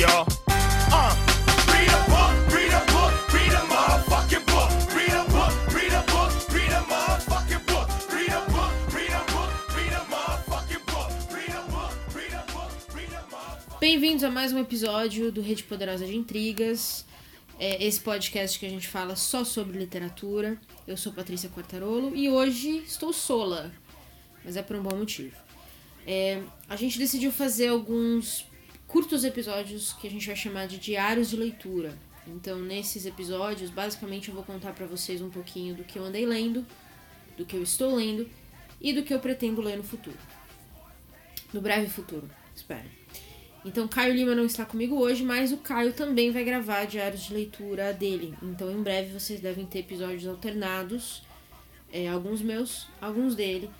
y'all. Bem-vindos a mais um episódio do Rede Poderosa de Intrigas. É esse podcast que a gente fala só sobre literatura. Eu sou Patrícia Quartarolo e hoje estou sola, mas é por um bom motivo. É, a gente decidiu fazer alguns curtos episódios que a gente vai chamar de diários de leitura. Então, nesses episódios, basicamente eu vou contar para vocês um pouquinho do que eu andei lendo, do que eu estou lendo e do que eu pretendo ler no futuro. No breve futuro, espero. Então, Caio Lima não está comigo hoje, mas o Caio também vai gravar diários de leitura dele. Então, em breve vocês devem ter episódios alternados, é, alguns meus, alguns dele,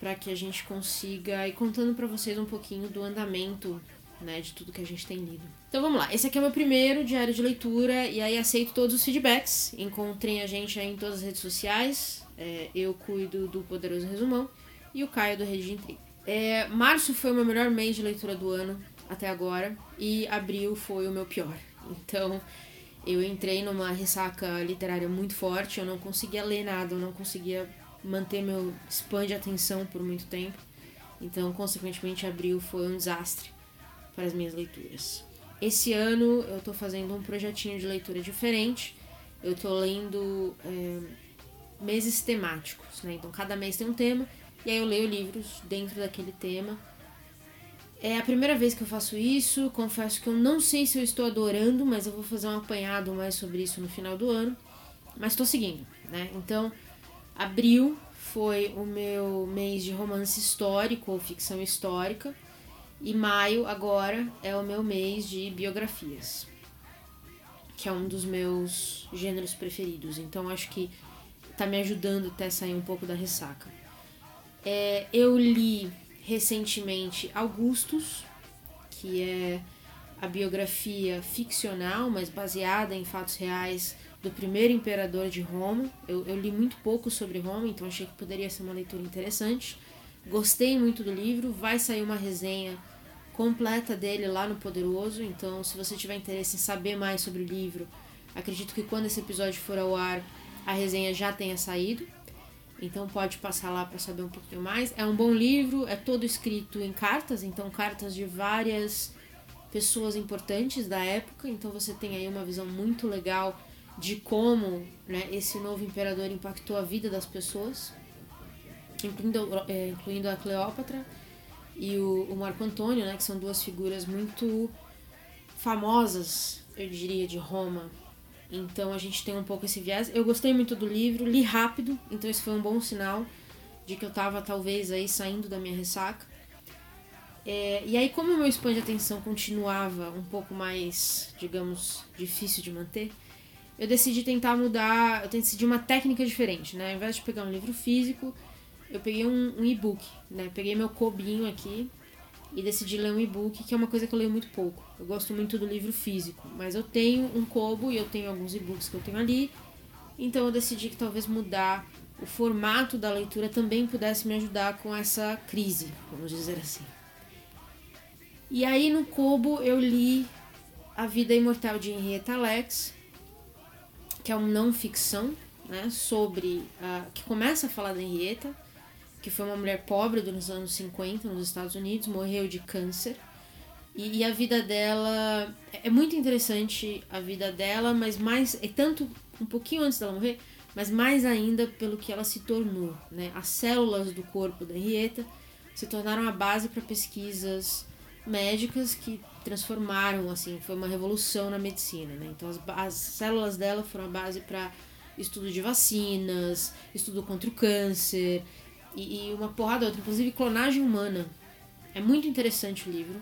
para que a gente consiga ir contando para vocês um pouquinho do andamento, né, de tudo que a gente tem lido. Então, vamos lá. Esse aqui é o meu primeiro diário de leitura e aí aceito todos os feedbacks. Encontrem a gente aí em todas as redes sociais. É, eu cuido do Poderoso Resumão e o Caio do Rede de Intriga. É, março foi o meu melhor mês de leitura do ano até agora e abril foi o meu pior. Então eu entrei numa ressaca literária muito forte, eu não conseguia ler nada, eu não conseguia manter meu span de atenção por muito tempo. Então, consequentemente, abril foi um desastre para as minhas leituras. Esse ano eu tô fazendo um projetinho de leitura diferente. Eu tô lendo é, meses temáticos, né? Então cada mês tem um tema e aí eu leio livros dentro daquele tema. É a primeira vez que eu faço isso. Confesso que eu não sei se eu estou adorando, mas eu vou fazer um apanhado mais sobre isso no final do ano. Mas estou seguindo, né? Então, abril foi o meu mês de romance histórico ou ficção histórica. E maio, agora, é o meu mês de biografias, que é um dos meus gêneros preferidos. Então, acho que tá me ajudando até sair um pouco da ressaca. É, eu li recentemente Augustus, que é a biografia ficcional, mas baseada em fatos reais do primeiro imperador de Roma. Eu, eu li muito pouco sobre Roma, então achei que poderia ser uma leitura interessante. Gostei muito do livro, vai sair uma resenha completa dele lá no Poderoso, então se você tiver interesse em saber mais sobre o livro, acredito que quando esse episódio for ao ar, a resenha já tenha saído. Então pode passar lá para saber um pouquinho mais. É um bom livro, é todo escrito em cartas, então cartas de várias pessoas importantes da época. Então você tem aí uma visão muito legal de como né, esse novo imperador impactou a vida das pessoas, incluindo, é, incluindo a Cleópatra e o, o Marco Antônio, né, que são duas figuras muito famosas, eu diria, de Roma então a gente tem um pouco esse viés. Eu gostei muito do livro, li rápido, então esse foi um bom sinal de que eu tava talvez aí saindo da minha ressaca. É, e aí, como o meu span de atenção continuava um pouco mais, digamos, difícil de manter, eu decidi tentar mudar, eu decidi uma técnica diferente, né? Ao invés de pegar um livro físico, eu peguei um, um e-book, né? Peguei meu cobinho aqui e decidi ler um e-book, que é uma coisa que eu leio muito pouco. Eu gosto muito do livro físico, mas eu tenho um Kobo e eu tenho alguns e-books que eu tenho ali. Então eu decidi que talvez mudar o formato da leitura também pudesse me ajudar com essa crise, vamos dizer assim. E aí no Kobo eu li A Vida Imortal de Henrietta Lacks, que é um não ficção, né, sobre a, que começa a falar da Henrietta, que foi uma mulher pobre dos anos 50 nos Estados Unidos, morreu de câncer. E, e, a vida dela é muito interessante a vida dela, mas mais é tanto um pouquinho antes dela morrer, mas mais ainda pelo que ela se tornou, né? As células do corpo da Henrietta se tornaram a base para pesquisas médicas que transformaram, assim, foi uma revolução na medicina, né? Então as, as células dela foram a base para estudo de vacinas, estudo contra o câncer e, e uma porrada outra, inclusive clonagem humana. É muito interessante o livro.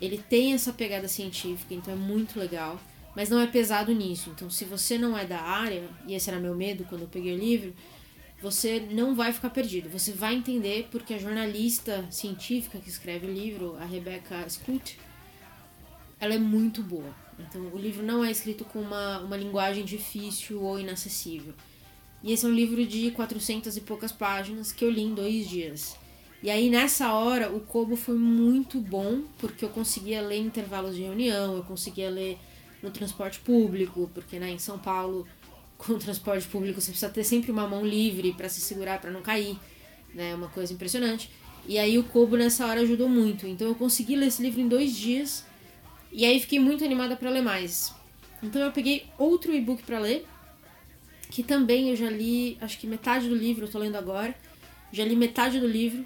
Ele tem essa pegada científica, então é muito legal, mas não é pesado nisso. Então, se você não é da área, e esse era meu medo quando eu peguei o livro, você não vai ficar perdido. Você vai entender porque a jornalista científica que escreve o livro, a Rebecca Scoot, ela é muito boa. Então, o livro não é escrito com uma, uma linguagem difícil ou inacessível. E esse é um livro de 400 e poucas páginas que eu li em dois dias. E aí nessa hora o Kobo foi muito bom, porque eu conseguia ler em intervalos de reunião, eu conseguia ler no transporte público, porque né, em São Paulo, com o transporte público você precisa ter sempre uma mão livre para se segurar para não cair, né? É uma coisa impressionante. E aí o Kobo nessa hora ajudou muito. Então eu consegui ler esse livro em dois dias. E aí fiquei muito animada para ler mais. Então eu peguei outro e-book para ler, que também eu já li, acho que metade do livro eu tô lendo agora. Já li metade do livro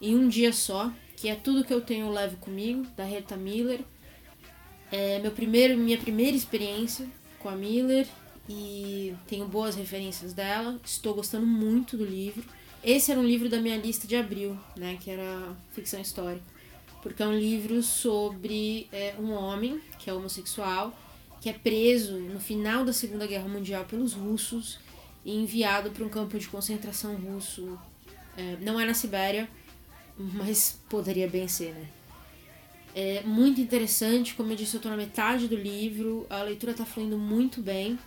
em um dia só, que é tudo que eu tenho eu levo comigo, da Rita Miller. É meu primeiro, minha primeira experiência com a Miller e tenho boas referências dela. Estou gostando muito do livro. Esse era um livro da minha lista de abril, né, que era ficção histórica, porque é um livro sobre é, um homem que é homossexual que é preso no final da Segunda Guerra Mundial pelos russos e enviado para um campo de concentração russo. É, não é na Sibéria, mas poderia bem ser, né? É muito interessante, como eu disse, eu estou na metade do livro, a leitura está fluindo muito bem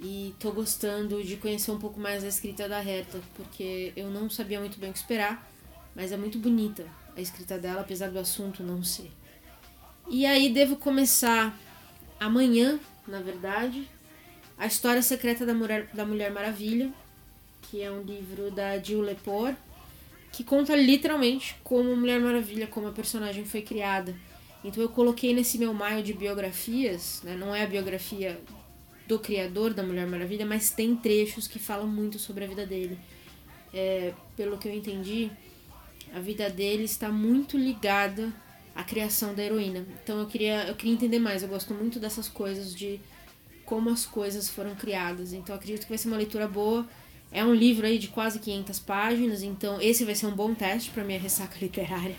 e estou gostando de conhecer um pouco mais a escrita da Herta, porque eu não sabia muito bem o que esperar, mas é muito bonita a escrita dela, apesar do assunto não ser. E aí devo começar amanhã, na verdade, A História Secreta da Mulher, da Mulher Maravilha, que é um livro da Jill Lepore, que conta literalmente como Mulher Maravilha, como a personagem foi criada. Então eu coloquei nesse meu maio de biografias, né? não é a biografia do criador da Mulher Maravilha, mas tem trechos que falam muito sobre a vida dele. É, pelo que eu entendi, a vida dele está muito ligada à criação da heroína. Então eu queria, eu queria entender mais. Eu gosto muito dessas coisas de como as coisas foram criadas. Então acredito que vai ser uma leitura boa. É um livro aí de quase 500 páginas, então esse vai ser um bom teste para minha ressaca literária.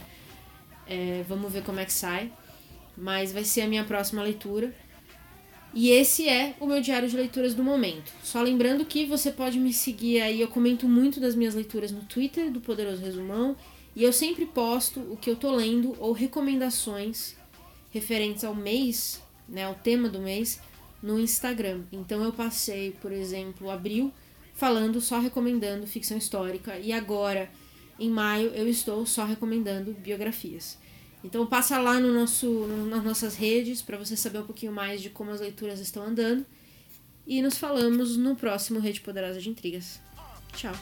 É, vamos ver como é que sai. Mas vai ser a minha próxima leitura. E esse é o meu diário de leituras do momento. Só lembrando que você pode me seguir aí, eu comento muito das minhas leituras no Twitter do Poderoso Resumão, e eu sempre posto o que eu tô lendo ou recomendações referentes ao mês, né, ao tema do mês, no Instagram. Então eu passei, por exemplo, abril falando só recomendando ficção histórica e agora em maio eu estou só recomendando biografias. Então passa lá no nosso, no, nas nossas redes para você saber um pouquinho mais de como as leituras estão andando. E nos falamos no próximo Rede Poderosa de Intrigas. Tchau.